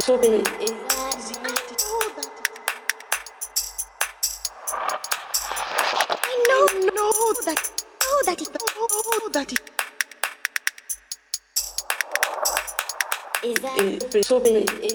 sauver. I know, know that, know that it, know that it. et sauver. I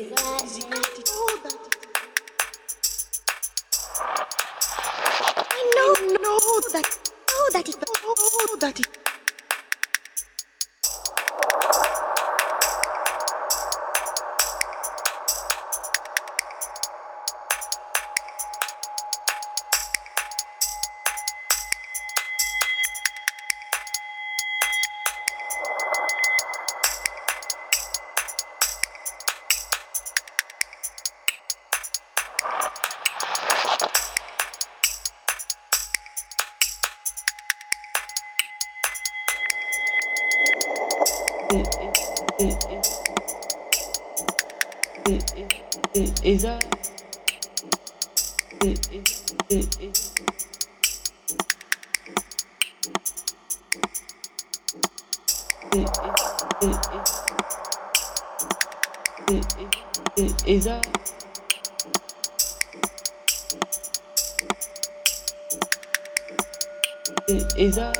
et ça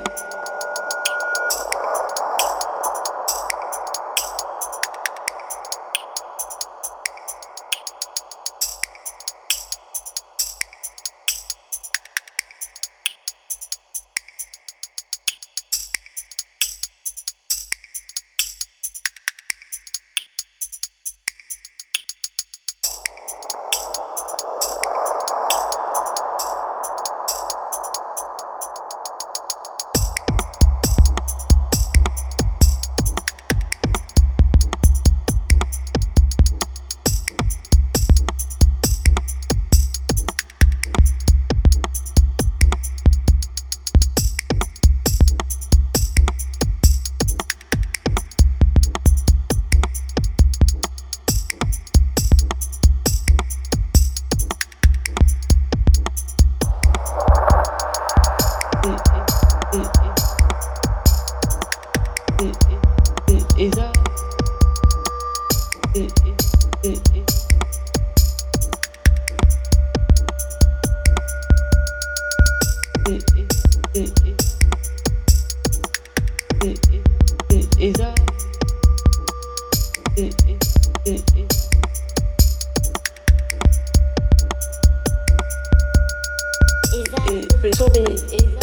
Souris.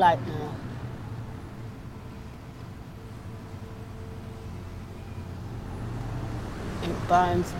light now. It burns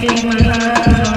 Thank you.